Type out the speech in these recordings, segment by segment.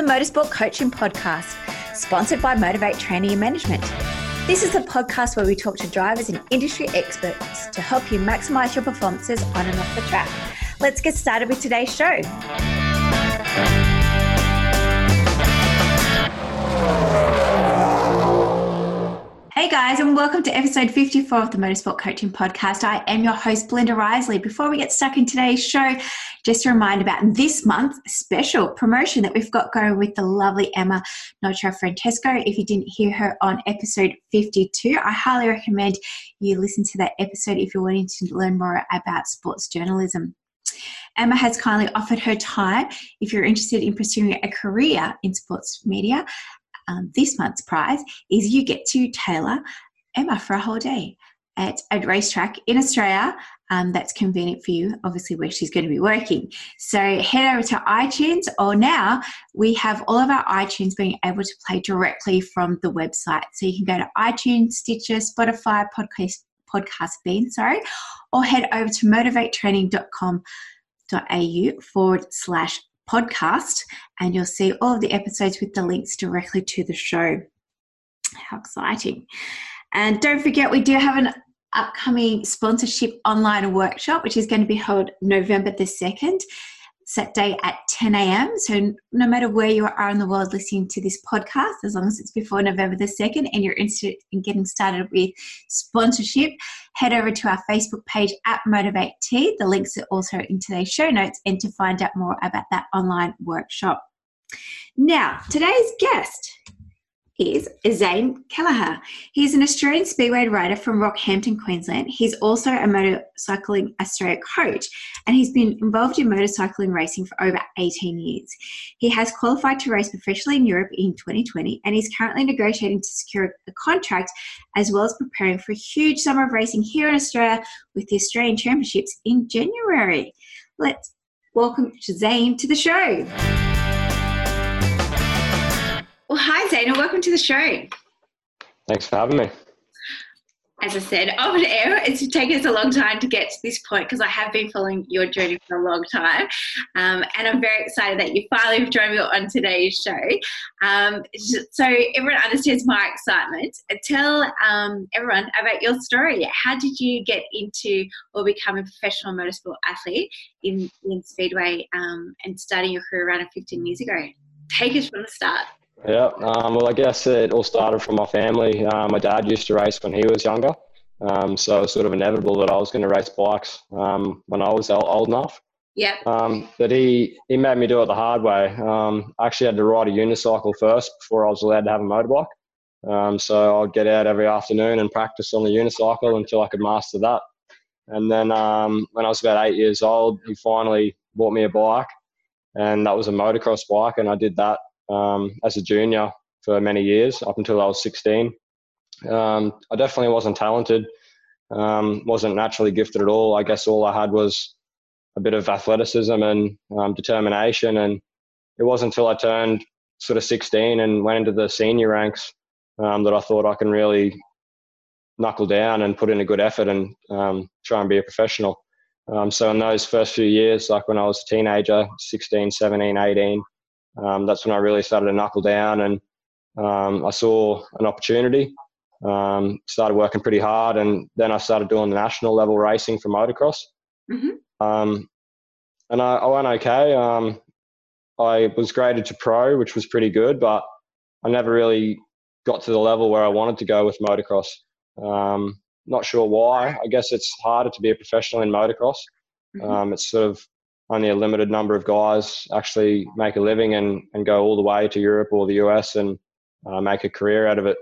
the Motorsport Coaching Podcast, sponsored by Motivate Training and Management. This is a podcast where we talk to drivers and industry experts to help you maximize your performances on and off the track. Let's get started with today's show. Hey guys, and welcome to episode 54 of the Motorsport Coaching Podcast. I am your host, Belinda Risley. Before we get stuck in today's show, just a reminder about this month's special promotion that we've got going with the lovely Emma Notra Francesco. If you didn't hear her on episode 52, I highly recommend you listen to that episode if you're wanting to learn more about sports journalism. Emma has kindly offered her time if you're interested in pursuing a career in sports media um, this month's prize is you get to tailor Emma for a whole day at a racetrack in Australia um, that's convenient for you, obviously, where she's going to be working. So head over to iTunes, or now we have all of our iTunes being able to play directly from the website. So you can go to iTunes, Stitcher, Spotify, Podcast, Podcast Bean, sorry, or head over to motivatetraining.com.au forward slash podcast, and you'll see all of the episodes with the links directly to the show. How exciting! And don't forget, we do have an upcoming sponsorship online workshop, which is going to be held November the 2nd set day at 10 a.m. So, no matter where you are in the world listening to this podcast, as long as it's before November the 2nd and you're interested in getting started with sponsorship, head over to our Facebook page at Motivate T. The links are also in today's show notes and to find out more about that online workshop. Now, today's guest is Zane Keleher. He's an Australian speedway rider from Rockhampton, Queensland. He's also a Motorcycling Australia coach and he's been involved in motorcycling racing for over 18 years. He has qualified to race professionally in Europe in 2020 and he's currently negotiating to secure a contract as well as preparing for a huge summer of racing here in Australia with the Australian Championships in January. Let's welcome Zane to the show. Well, hi, Zane, welcome to the show. Thanks for having me. As I said, on air, it's taken us a long time to get to this point because I have been following your journey for a long time. Um, and I'm very excited that you finally have joined me on today's show. Um, so everyone understands my excitement. Tell um, everyone about your story. How did you get into or become a professional motorsport athlete in, in Speedway um, and starting your career around 15 years ago? Take us from the start. Yeah, um, well, I guess it all started from my family. Um, my dad used to race when he was younger, um, so it was sort of inevitable that I was going to race bikes um, when I was old enough. Yeah. Um, but he, he made me do it the hard way. Um, I actually had to ride a unicycle first before I was allowed to have a motorbike. so I'd get out every afternoon and practice on the unicycle until I could master that. And then when I was about eight years old, he finally bought me a bike, and that was a motocross bike, and I did that um, as a junior for many years up until I was 16. Um, I definitely wasn't talented, um, wasn't naturally gifted at all. I guess all I had was a bit of athleticism and um, determination. And it wasn't until I turned sort of 16 and went into the senior ranks um, that I thought I can really knuckle down and put in a good effort and um, try and be a professional. so in those first few years, like when I was a teenager, 16, 17, 18, um, that's when I really started to knuckle down and um, I saw an opportunity. Um, started working pretty hard, and then I started doing the national level racing for motocross. Mm-hmm. Um, and I, I, went okay. Um, I was graded to pro, which was pretty good, but I never really got to the level where I wanted to go with motocross. Um, not sure why. I guess it's harder to be a professional in motocross. Mm-hmm. it's sort of only a limited number of guys actually make a living and, and go all the way to Europe or the US and uh, make a career out of it.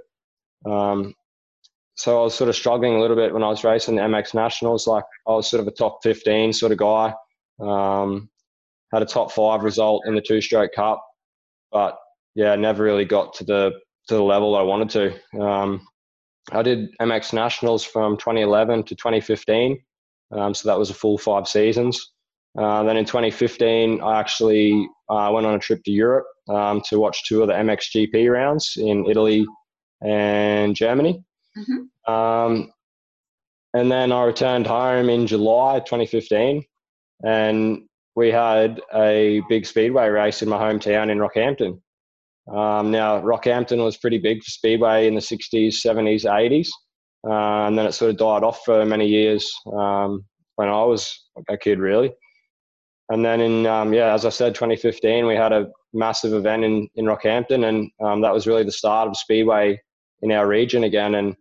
Um, so I was sort of struggling a little bit when I was racing the MX Nationals. Like I was sort of a top 15 sort of guy. Um, had a top five result in the two-stroke cup, but yeah, never really got to the to the level I wanted to. Um, I did MX Nationals from 2011 to 2015, um, so that was a full five seasons. Uh, then in 2015, I actually uh, went on a trip to Europe um, to watch two of the MXGP rounds in Italy and Germany. Mm-hmm. Um, and then I returned home in July 2015, and we had a big speedway race in my hometown in Rockhampton. Um, now, Rockhampton was pretty big for Speedway in the 60s, 70s, 80s. Uh, and then it sort of died off for many years um, when I was a kid, really. And then in, um, yeah, as I said, 2015, we had a massive event in, in Rockhampton, and um, that was really the start of Speedway in our region again, and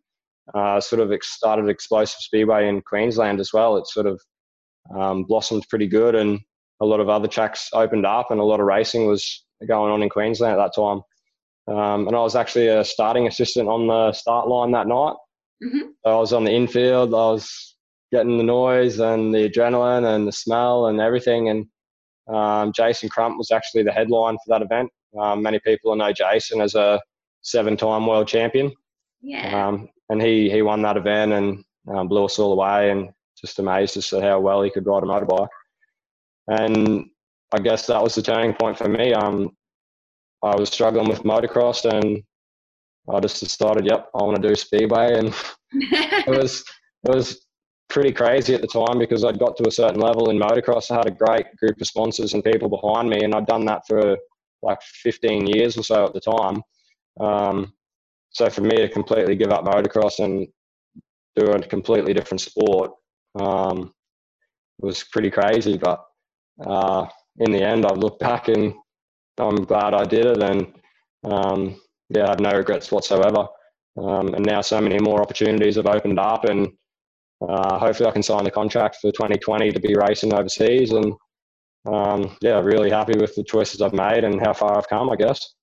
uh, sort of started explosive Speedway in Queensland as well. It sort of um, blossomed pretty good, and a lot of other tracks opened up, and a lot of racing was going on in Queensland at that time. Um, and I was actually a starting assistant on the start line that night. Mm-hmm. I was on the infield. I was getting the noise and the adrenaline and the smell and everything. And um, Jason Crump was actually the headline for that event. Um, many people know Jason as a seven-time world champion. Yeah. Um, and he he won that event and um, blew us all away, and just amazed us at how well he could ride a motorbike. And I guess that was the turning point for me. Um, I was struggling with motocross, and I just decided, yep, I want to do speedway, and it was it was pretty crazy at the time because I'd got to a certain level in motocross. I had a great group of sponsors and people behind me, and I'd done that for like 15 years or so at the time. Um, so for me to completely give up motocross and do a completely different sport um, was pretty crazy. But uh, in the end, I've looked back and I'm glad I did it, and um, yeah, I have no regrets whatsoever. Um, and now so many more opportunities have opened up, and uh, hopefully I can sign the contract for 2020 to be racing overseas. And um, yeah, really happy with the choices I've made and how far I've come, I guess.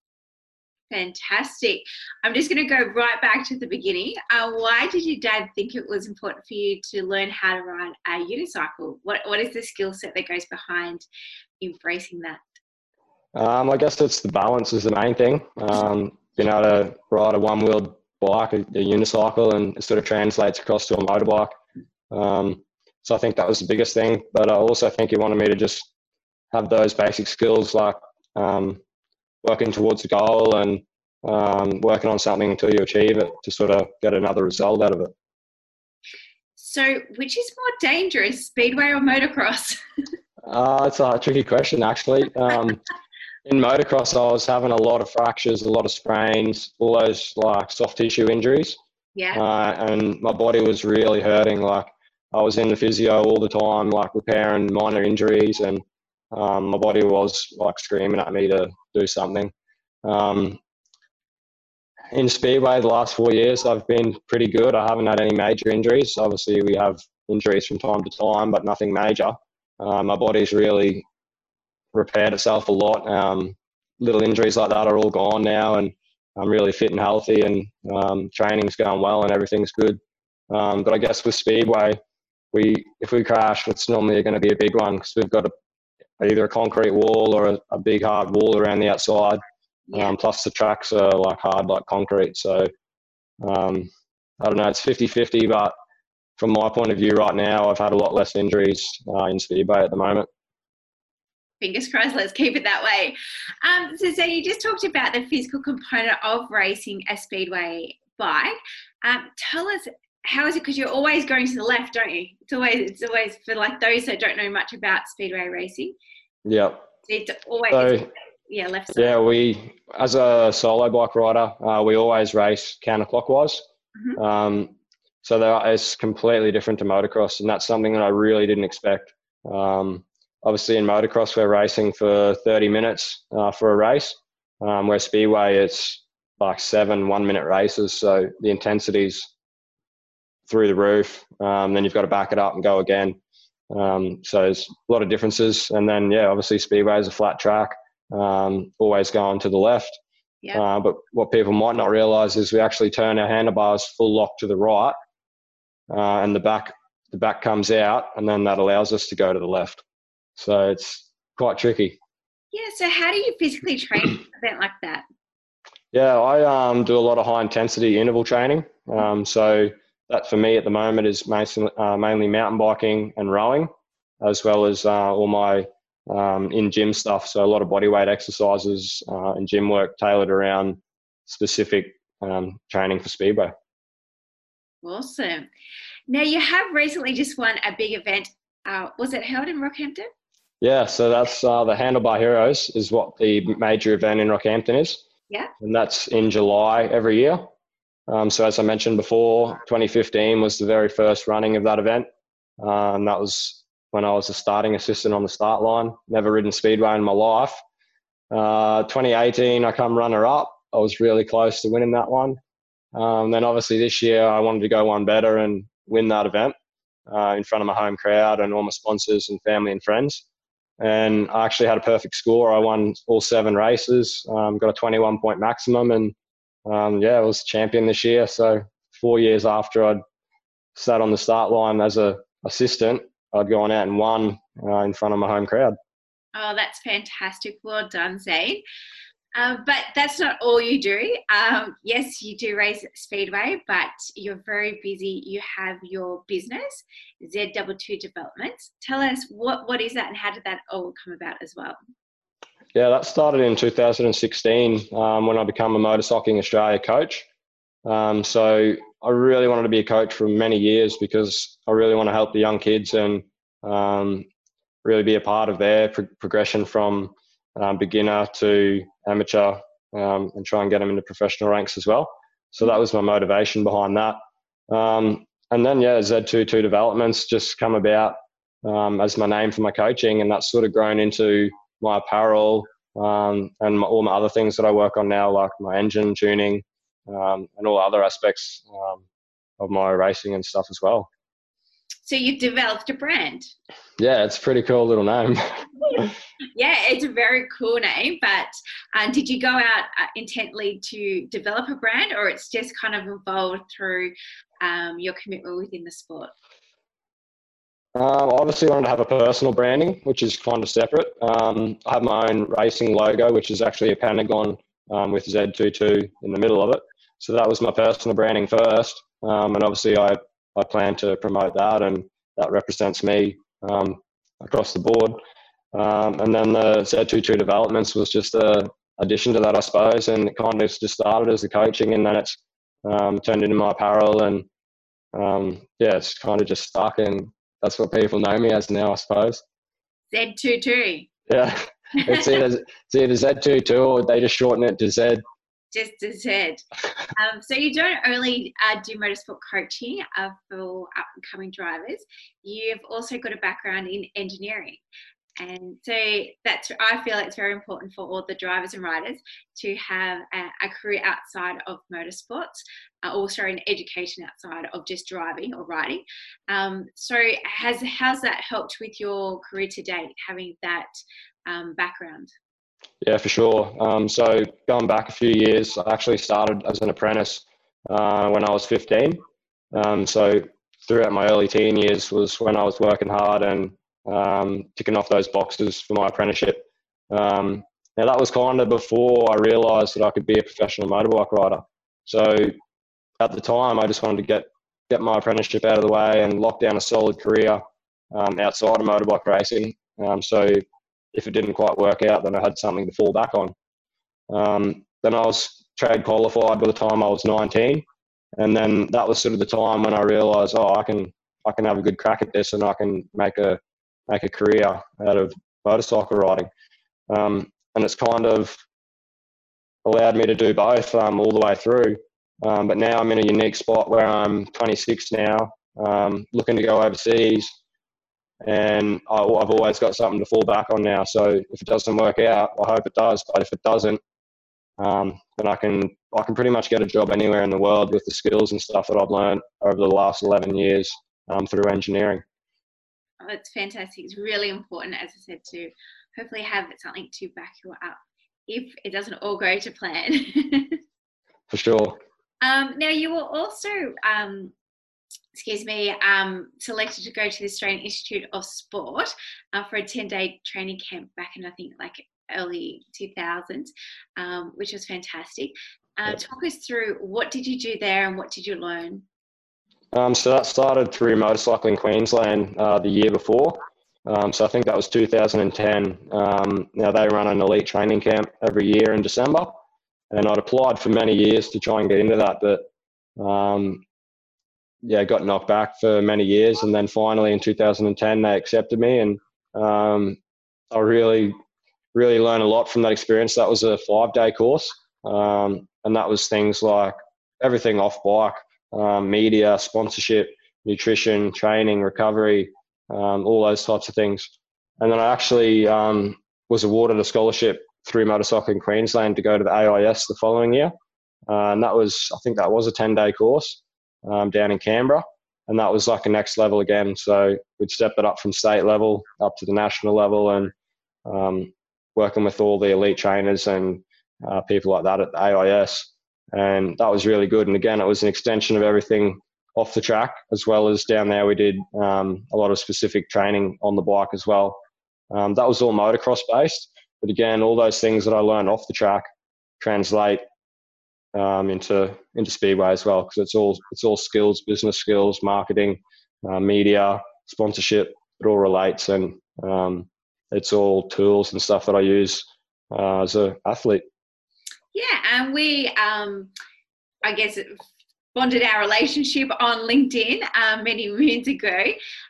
Fantastic. I'm just going to go right back to the beginning. Uh, why did your dad think it was important for you to learn how to ride a unicycle? What What is the skill set that goes behind embracing that? Um, I guess it's the balance is the main thing. Um, being able to ride a one bike, a, a, unicycle, and it sort of translates across to a motorbike. Um, so I think that was the biggest thing. But I also think he wanted me to just have those basic skills like um, working towards a goal and um, working on something until you achieve it to sort of get another result out of it. So, which is more dangerous, speedway or motocross? uh, it's a tricky question, actually. Um, in motocross, I was having a lot of fractures, a lot of sprains, all those like soft tissue injuries. Yeah. Uh, and my body was really hurting. Like I was in the physio all the time, like repairing minor injuries, and um, my body was like screaming at me to do something. Um, in Speedway, the last four years, I've been pretty good. I haven't had any major injuries. Obviously, we have injuries from time to time, but nothing major. Uh, my body's really repaired itself a lot. Um, little injuries like that are all gone now, and I'm really fit and healthy, and um, training's going well, and everything's good. Um, but I guess with Speedway, we if we crash, it's normally going to be a big one because we've got a either a concrete wall or a, a big hard wall around the outside. Yeah. Um, plus the tracks are like hard like concrete. So um, I don't know, it's 50 50, but from my point of view right now, I've had a lot less injuries uh, in Speedway at the moment. Fingers crossed, let's keep it that way. Um, so, so, you just talked about the physical component of racing a Speedway bike. Um, tell us how is it? Because you're always going to the left, don't you? It's always it's always for like those that don't know much about speedway racing. Yep. It's always so, yeah left. Side. Yeah, we as a solo bike rider, uh, we always race counterclockwise. Mm-hmm. Um, so that is completely different to motocross, and that's something that I really didn't expect. Um, obviously, in motocross, we're racing for 30 minutes uh, for a race, um, where speedway it's like seven one-minute races, so the intensity's through the roof. Um, then you've got to back it up and go again. Um, so there's a lot of differences. And then, yeah, obviously Speedway is a flat track, um, always going to the left. Yeah. Uh, but what people might not realise is we actually turn our handlebars full lock to the right, uh, and the back the back comes out, and then that allows us to go to the left. So it's quite tricky. Yeah. So how do you physically train an event like that? Yeah, I um, do a lot of high intensity interval training. Um, so that for me at the moment is mainly, uh, mainly mountain biking and rowing, as well as uh, all my um, in gym stuff. So a lot of body weight exercises uh, and gym work tailored around specific um, training for speedway. Awesome. Now you have recently just won a big event. Uh, was it held in Rockhampton? Yeah, so that's uh, the Handlebar Heroes is what the major event in Rockhampton is. Yeah. And that's in July every year. Um, so as I mentioned before, 2015 was the very first running of that event. Uh, and that was when I was a starting assistant on the start line. Never ridden speedway in my life. Uh, 2018, I come runner up. I was really close to winning that one. Um, then obviously this year, I wanted to go one better and win that event uh, in front of my home crowd and all my sponsors and family and friends. And I actually had a perfect score. I won all seven races, um, got a 21 point maximum, and um, yeah, I was champion this year. So four years after I'd sat on the start line as a assistant, I'd gone out and won uh, in front of my home crowd. Oh, that's fantastic. Well done, Zane. Uh, but that's not all you do. Um, yes, you do race Speedway, but you're very busy. You have your business, Z22 Developments. Tell us what, what is that and how did that all come about as well? Yeah, that started in 2016 um, when I became a Motorcycling Australia coach. Um, so I really wanted to be a coach for many years because I really want to help the young kids and um, really be a part of their pro- progression from um, beginner to amateur um, and try and get them into professional ranks as well. So that was my motivation behind that. Um, and then, yeah, Z22 developments just come about um, as my name for my coaching, and that's sort of grown into my apparel um, and my, all my other things that I work on now, like my engine tuning um, and all other aspects of my racing and stuff as well. So you've developed a brand. Yeah, it's a pretty cool little name. yeah, it's a very cool name. But uh, did you go out uh, intently to develop a brand, or it's just kind of evolved through um, your commitment within the sport? Um, obviously, I wanted to have a personal branding, which is kind of separate. Um, I have my own racing logo, which is actually a pentagon um, with Z22 in the middle of it. So that was my personal branding first. Um, and obviously, I I plan to promote that, and that represents me um, across the board. Um, and then the Z22 developments was just a addition to that, I suppose, and it kind of just started as the coaching, and then it's um, turned into my apparel, and um, yeah, it's kind of just stuck, and that's what people know me as now, I suppose. Z22. Yeah, it's either, it's either Z22 or they just shorten it to Z just as said. Um, so you don't only uh, do motorsport coaching uh, for up and coming drivers, you've also got a background in engineering. And so that's I feel it's very important for all the drivers and riders to have a, a career outside of motorsports, uh, also an education outside of just driving or riding. Um, so has how's that helped with your career to date, having that um, background? Yeah, for sure. Um, so going back a few years, I actually started as an apprentice uh, when I was 15. Um, so throughout my early teen years was when I was working hard and um, ticking off those boxes for my apprenticeship. Um, now that was kind of before I realised that I could be a professional motorbike rider. So at the time, I just wanted to get get my apprenticeship out of the way and lock down a solid career um, outside of motorbike racing. Um, so if it didn't quite work out, then I had something to fall back on. Um, then I was trade qualified by the time I was 19, and then that was sort of the time when I realised, oh, I can I can have a good crack at this, and I can make a make a career out of motorcycle riding. Um, and it's kind of allowed me to do both um, all the way through. Um, but now I'm in a unique spot where I'm 26 now, um, looking to go overseas, and I, have always got something to fall back on now. So if it doesn't work out, I hope it does. But if it doesn't, um, then I can I can pretty much get a job anywhere in the world with the skills and stuff that I've learned over the last 11 years um, through engineering. Oh, that's fantastic. It's really important, as I said, to hopefully have something to back you up if it doesn't all go to plan. For sure. Um, now, you were also um, excuse me, um, selected to go to the Australian Institute of Sport uh, for a 10 day training camp back in, I think, like early 2000s, um, which was fantastic. Uh, talk us through what did you do there and what did you learn? Um, so that started through Motorcycling Queensland uh, the year before. Um, so I think that was 2010. Um, now they run an elite training camp every year in December, and I'd applied for many years to try and get into that, but um, yeah, got knocked back for many years, and then finally in 2010 they accepted me, and um, I really, really learned a lot from that experience. That was a five-day course, um, and that was things like everything off bike, um, media, sponsorship, nutrition, training, recovery, um, all those types of things. And then I actually um, was awarded a scholarship through Motorcycling Queensland to go to the AIS the following year. Uh, and that was, I think that was a 10 day course um, down in Canberra. And that was like a next level again. So we'd step it up from state level up to the national level and um, working with all the elite trainers and uh, people like that at the AIS. And that was really good. And again, it was an extension of everything off the track as well as down there. We did um, a lot of specific training on the bike as well. Um, that was all motocross based. But again, all those things that I learned off the track translate um, into into speedway as well because it's all it's all skills, business skills, marketing, uh, media, sponsorship. It all relates, and um, it's all tools and stuff that I use uh, as an athlete. Yeah, and we, um, I guess, bonded our relationship on LinkedIn um, many moons ago.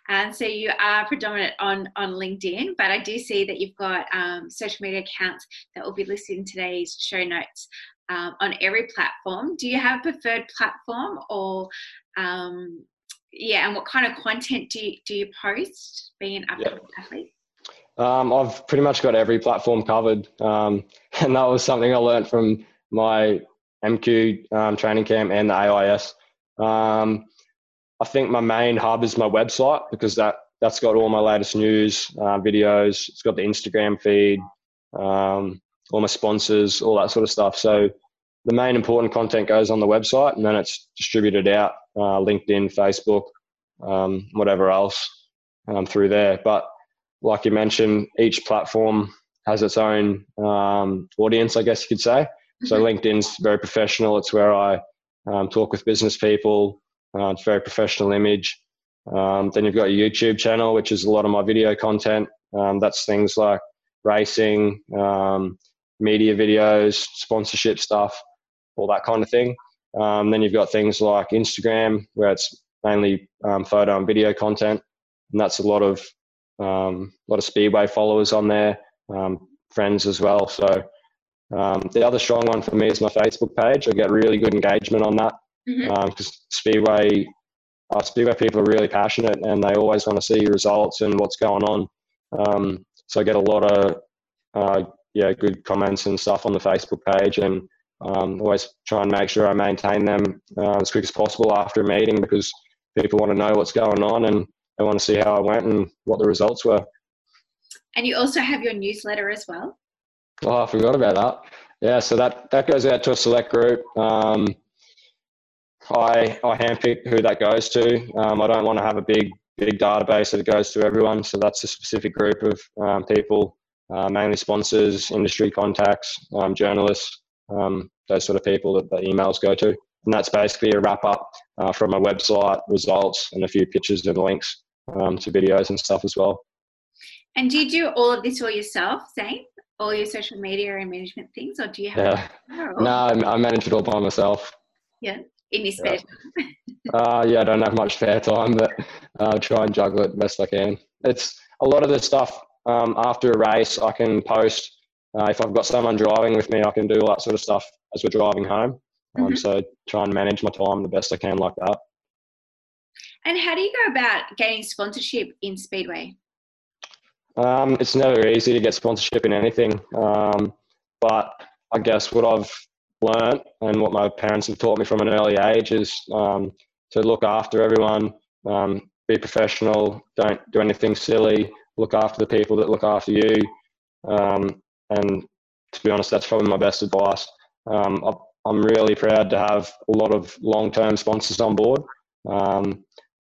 And so you are predominant on, on LinkedIn, but I do see that you've got um, social media accounts that will be listed in today's show notes um, on every platform. Do you have a preferred platform or, um, yeah, and what kind of content do you, do you post being an upcoming yep. athlete? Um, I've pretty much got every platform covered, um, and that was something I learned from my MQ um, training camp and the AIS. Um, I think my main hub is my website because that that's got all my latest news, uh, videos. It's got the Instagram feed, um, all my sponsors, all that sort of stuff. So the main important content goes on the website, and then it's distributed out uh, LinkedIn, Facebook, um, whatever else um, through there. But like you mentioned, each platform has its own um, audience, I guess you could say. So mm-hmm. LinkedIn's very professional. It's where I um, talk with business people. Uh, it's very professional image. Um, then you've got your YouTube channel, which is a lot of my video content. Um, that's things like racing, um, media videos, sponsorship stuff, all that kind of thing. Um, then you've got things like Instagram, where it's mainly um, photo and video content, and that's a lot of um, a lot of speedway followers on there, friends as well. So um, the other strong one for me is my Facebook page. I get really good engagement on that because mm-hmm. um, Speedway, uh, Speedway people are really passionate and they always want to see results and what's going on. Um, so I get a lot of uh, yeah good comments and stuff on the Facebook page and um, always try and make sure I maintain them uh, as quick as possible after a meeting because people want to know what's going on and they want to see how I went and what the results were. And you also have your newsletter as well. Oh, I forgot about that. Yeah, so that, that goes out to a select group. Um, I, I handpick who that goes to. Um, I don't want to have a big big database that goes to everyone. So that's a specific group of um, people, uh, mainly sponsors, industry contacts, um, journalists, um, those sort of people that the emails go to. And that's basically a wrap up uh, from my website, results, and a few pictures and links um, to videos and stuff as well. And do you do all of this all yourself, Zane? all your social media and management things, or do you have? Yeah. No, I manage it all by myself. Yeah, in your spare yeah. uh, yeah, I don't have much spare time, but I uh, try and juggle it best I can. It's a lot of the stuff um, after a race I can post. Uh, if I've got someone driving with me, I can do all that sort of stuff as we're driving home. Um, mm-hmm. So try and manage my time the best I can like that. And how do you go about gaining sponsorship in Speedway? Um, it's never easy to get sponsorship in anything, um, but I guess what I've learned and what my parents have taught me from an early age is um, to look after everyone, um, be professional, don't do anything silly, look after the people that look after you, um, and to be honest, that's probably my best advice. Um, I'm really proud to have a lot of long-term sponsors on board. Um,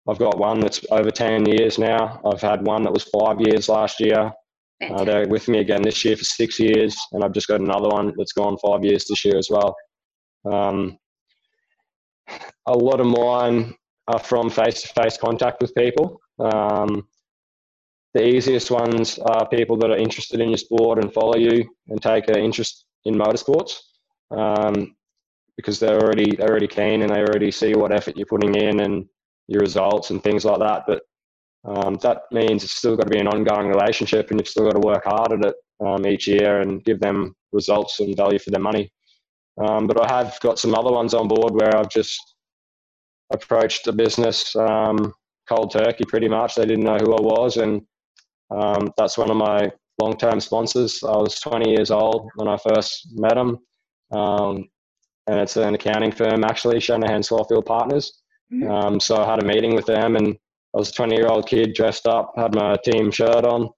I've got one that's over 10 years now. I've had one that was five years last year. Uh, they're with me again this year for six years, and I've just got another one that's gone five years this year as well. Um, a lot of mine are from face to face contact with people. Um, the easiest ones are people that are interested in your sport and follow you and take an interest in motorsports um, because they're already they're already keen and they already see what effort you're putting in and your results and things like that. But um, that means it's still got to be an ongoing relationship, and you've still got to work hard at it um, each year and give them results and value for their money. Um, but I have got some other ones on board where I've just approached the business um, cold turkey pretty much. They didn't know who I was, and um, that's one of my long-term sponsors. I was 20 years old when I first met them, um, and it's an accounting firm actually, Shanahan Swarfield Partners. Mm-hmm. Um, so I had a meeting with them, and I was a 20-year-old kid dressed up, had my team shirt on,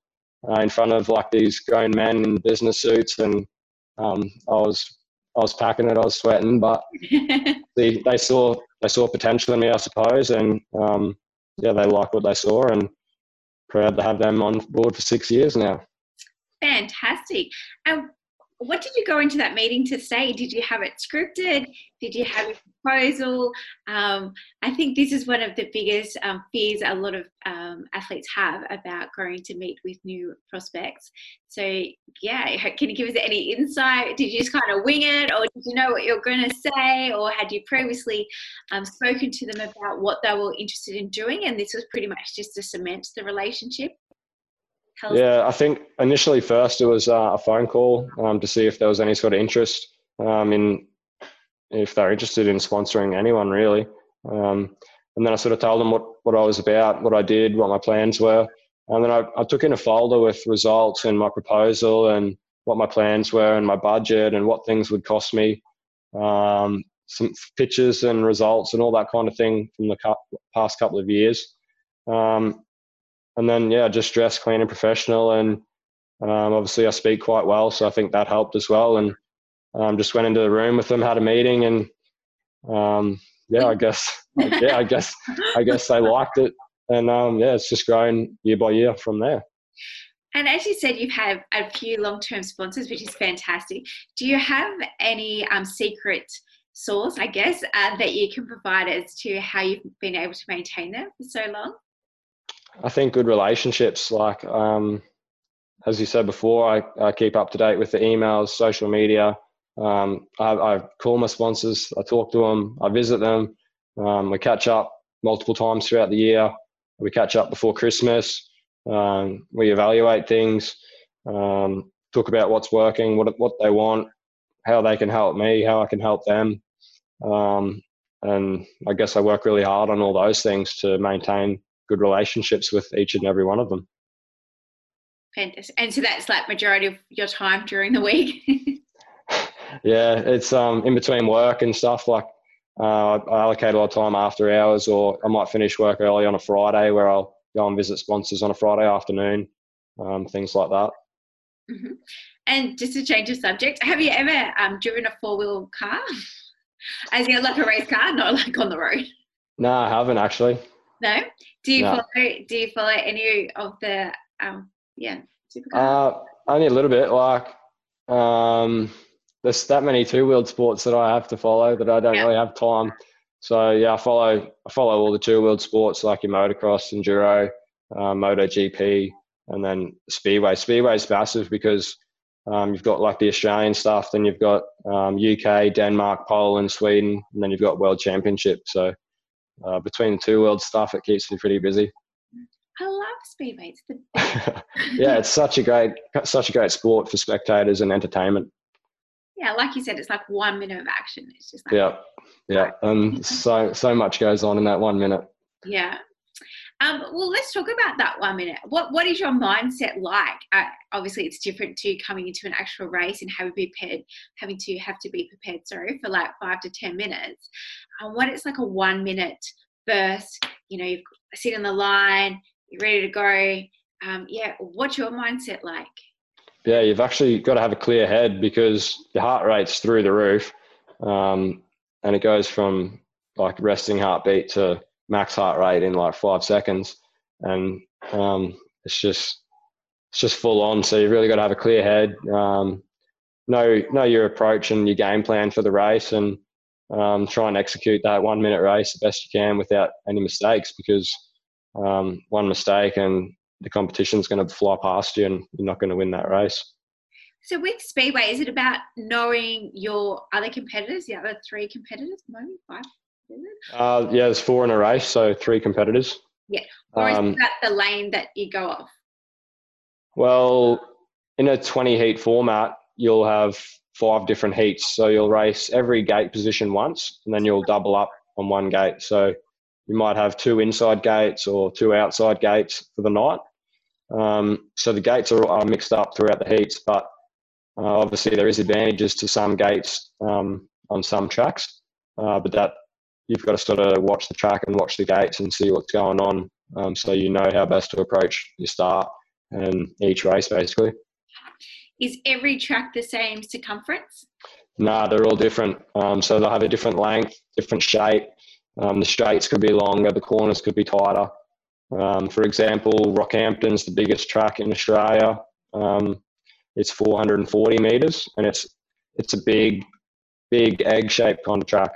uh, in front of like these grown men in business suits, and um, I was I was packing it, I was sweating, but they, they saw they saw potential in me, I suppose, and um, yeah, they liked what they saw, and proud to have them on board for six years now. Fantastic. And what did you go into that meeting to say? Did you have it scripted? Did you have a proposal? Um, I think this is one of the biggest um, fears a lot of um, athletes have about going to meet with new prospects. So, yeah, can you give us any insight? Did you just kind of wing it, or did you know what you're going to say, or had you previously um, spoken to them about what they were interested in doing, and this was pretty much just to cement the relationship? Yeah, I think initially first it was uh, a phone call um, to see if there was any sort of interest um, in if they're interested in sponsoring anyone really. Um, and then I sort of told them what, what I was about, what I did, what my plans were. And then I, I took in a folder with results and my proposal and what my plans were and my budget and what things would cost me, um, some pictures and results and all that kind of thing from the past couple of years. Um, and then yeah, just dress clean and professional. And um, obviously, I speak quite well, so I think that helped as well. And um, just went into the room with them, had a meeting, and um, yeah, I guess yeah, I guess I guess they liked it, and um, yeah, it's just grown year by year from there. And as you said, you've had a few long-term sponsors, which is fantastic. Do you have any um, secret source, I guess, uh, that you can provide as to how you've been able to maintain them for so long? I think good relationships, like um, as you said before, I, I, keep up to date with the emails, social media. Um, I, I, call my sponsors, I talk to them, I visit them. Um, we catch up multiple times throughout the year. We catch up before Christmas. Um, we evaluate things, um, talk about what's working, what what they want, how they can help me, how I can help them. Um, and I guess I work really hard on all those things to maintain good relationships with each and every one of them. Fantastic. And so that's like majority of your time during the week. yeah, it's um in between work and stuff. Like uh, I allocate a lot of time after hours, or I might finish work early on a Friday where I'll go and visit sponsors on a Friday afternoon, um, things like that. Mm-hmm. And just to change the subject, have you ever um, driven a four wheel car? As in like a race car, not like on the road? No, I haven't actually. No. Do you no. follow? Do you follow any of the? Um, yeah. Uh, only a little bit. Like, um, there's that many two-wheeled sports that I have to follow that I don't yeah. really have time. So yeah, I follow I follow all the two-wheeled sports like your motocross, enduro, uh, MotoGP, and then speedway. Speedway's massive because um, you've got like the Australian stuff, then you've got um, UK, Denmark, Poland, Sweden, and then you've got World Championship. So uh, between two world stuff, it keeps me pretty busy. I love speedway. The- yeah, it's such a great, such a great sport for spectators and entertainment. Yeah, like you said, it's like one minute of action. It's just like yeah, yeah, and so so much goes on in that one minute. Yeah, um, well, let's talk about that one minute. What What is your mindset like? Uh, obviously, it's different to coming into an actual race and having prepared, having to have to be prepared. Sorry for like five to ten minutes. Um, what it's like a one minute burst. You know, you sit in the line, you're ready to go. Um, yeah, what's your mindset like? Yeah, you've actually got to have a clear head because your heart rate's through the roof, um, and it goes from like resting heartbeat to max heart rate in like five seconds, and um, it's just it's just full on. So you've really got to have a clear head, um, know know your approach and your game plan for the race, and um, try and execute that one minute race the best you can without any mistakes. Because um, one mistake and the competition's going to fly past you, and you're not going to win that race. So with Speedway, is it about knowing your other competitors, the other three competitors, maybe five? Uh, yeah, there's four in a race, so three competitors. Yeah. Or is um, that the lane that you go off? Well, in a 20 heat format, you'll have five different heats. So you'll race every gate position once, and then you'll double up on one gate. So you might have two inside gates or two outside gates for the night. Um, so the gates are, are, mixed up throughout the heats, but uh, obviously there is advantages to some gates um, on some tracks. Uh, but that you've got to sort of watch the track and watch the gates and see what's going on, um, so you know how best to approach your start and each race basically. Is every track the same circumference? Nah, they're all different. Um, so they'll have a different length, different shape. Um, the straights could be longer, the corners could be tighter. Um, for example, Rockhampton's the biggest track in Australia. Um, it's 440 meters, and it's it's a big, big egg-shaped kind of track.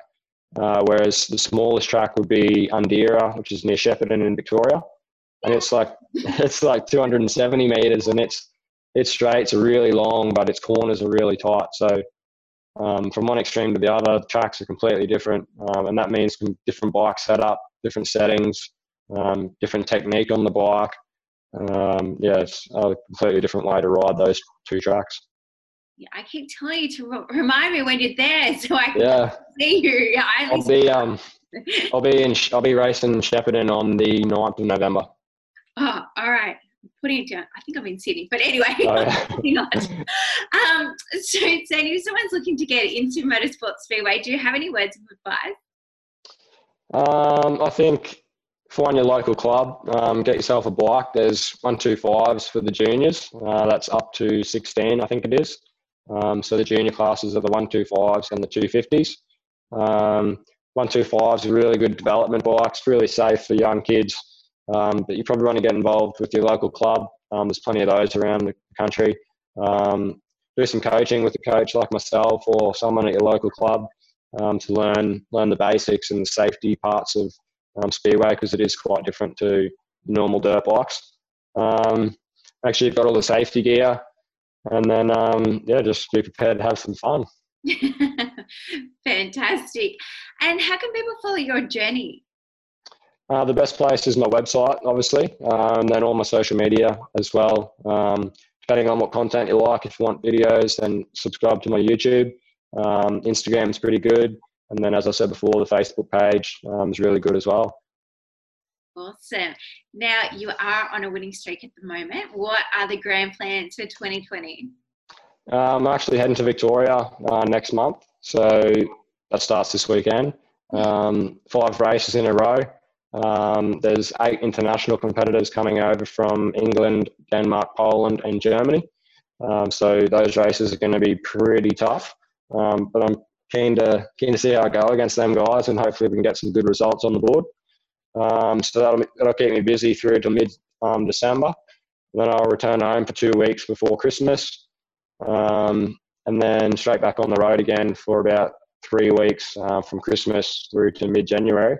Uh, whereas the smallest track would be Undera, which is near Shepparton in Victoria, and it's like it's like 270 meters, and it's it's straight, it's really long, but its corners are really tight. So um, from one extreme to the other, the tracks are completely different, um, and that means different bike setup, different settings, um, different technique on the bike. Um, yeah, it's a completely different way to ride those two tracks. Yeah, I keep telling you to remind me when you're there, so I can yeah. see you. Yeah, I will be um, I'll be in I'll be racing Shepparton on the 9th of November. Oh, all right putting it down. I think I'm in Sydney, but anyway, oh, yeah. um, so, so if someone's looking to get into motorsport speedway, do you have any words of advice? Um, I think find your local club, um, get yourself a bike. There's one two fives for the juniors. Uh, that's up to 16, I think it is. Um, so the junior classes are the one two fives and the two fifties. Um, one two fives are really good development bikes, really safe for young kids. Um, but you probably want to get involved with your local club. Um, there's plenty of those around the country. Um, do some coaching with a coach like myself or someone at your local club um, to learn learn the basics and the safety parts of speedway because it is quite different to normal dirt bikes. Actually, you've got all the safety gear, and then um, yeah, just be prepared to have some fun. Fantastic. And how can people follow your journey? Uh, the best place is my website, obviously, uh, and then all my social media as well. Um, depending on what content you like, if you want videos, then subscribe to my YouTube. Um, Instagram is pretty good. And then, as I said before, the Facebook page um, is really good as well. Awesome. Now, you are on a winning streak at the moment. What are the grand plans for 2020? Uh, I'm actually heading to Victoria uh, next month. So that starts this weekend. Um, five races in a row. Um, there's eight international competitors coming over from England, Denmark, Poland, and Germany. Um, so those races are going to be pretty tough. Um, but I'm keen to keen to see how I go against them guys, and hopefully we can get some good results on the board. Um, so that'll that'll keep me busy through to mid um, December. Then I'll return home for two weeks before Christmas, um, and then straight back on the road again for about three weeks uh, from Christmas through to mid January.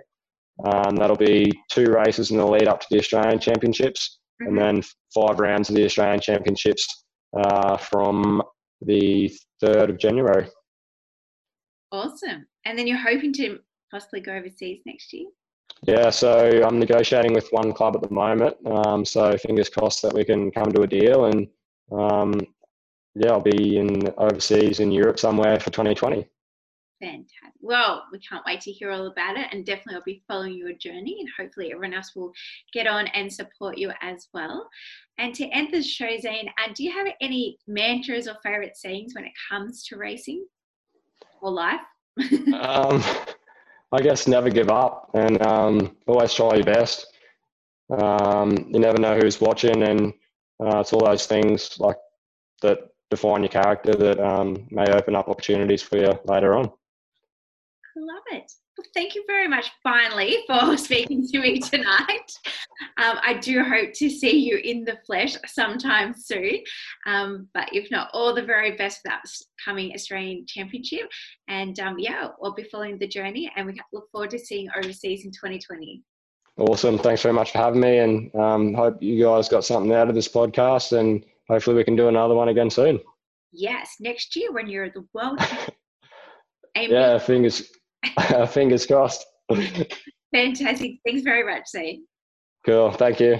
Um, that'll be two races in the lead up to the Australian Championships, mm-hmm. and then five rounds of the Australian Championships uh, from the 3rd of January. Awesome. And then you're hoping to possibly go overseas next year? Yeah, so I'm negotiating with one club at the moment. Um, so fingers crossed that we can come to a deal. And um, yeah, I'll be in overseas in Europe somewhere for 2020. Fantastic. Well, we can't wait to hear all about it, and definitely I'll be following your journey, and hopefully everyone else will get on and support you as well. And to end the show, Zane, uh, do you have any mantras or favorite sayings when it comes to racing or life? um, I guess never give up and um, always try your best. Um, you never know who's watching, and uh, it's all those things like that define your character that um, may open up opportunities for you later on. I Love it. Well, thank you very much, finally, for speaking to me tonight. Um, I do hope to see you in the flesh sometime soon. Um, but if not, all the very best for that coming Australian Championship. And um, yeah, we'll be following the journey and we look forward to seeing overseas in 2020. Awesome. Thanks very much for having me. And um, hope you guys got something out of this podcast. And hopefully, we can do another one again soon. Yes, next year when you're the world. yeah, fingers Fingers crossed. Fantastic. Thanks very much, Zane. Cool. Thank you.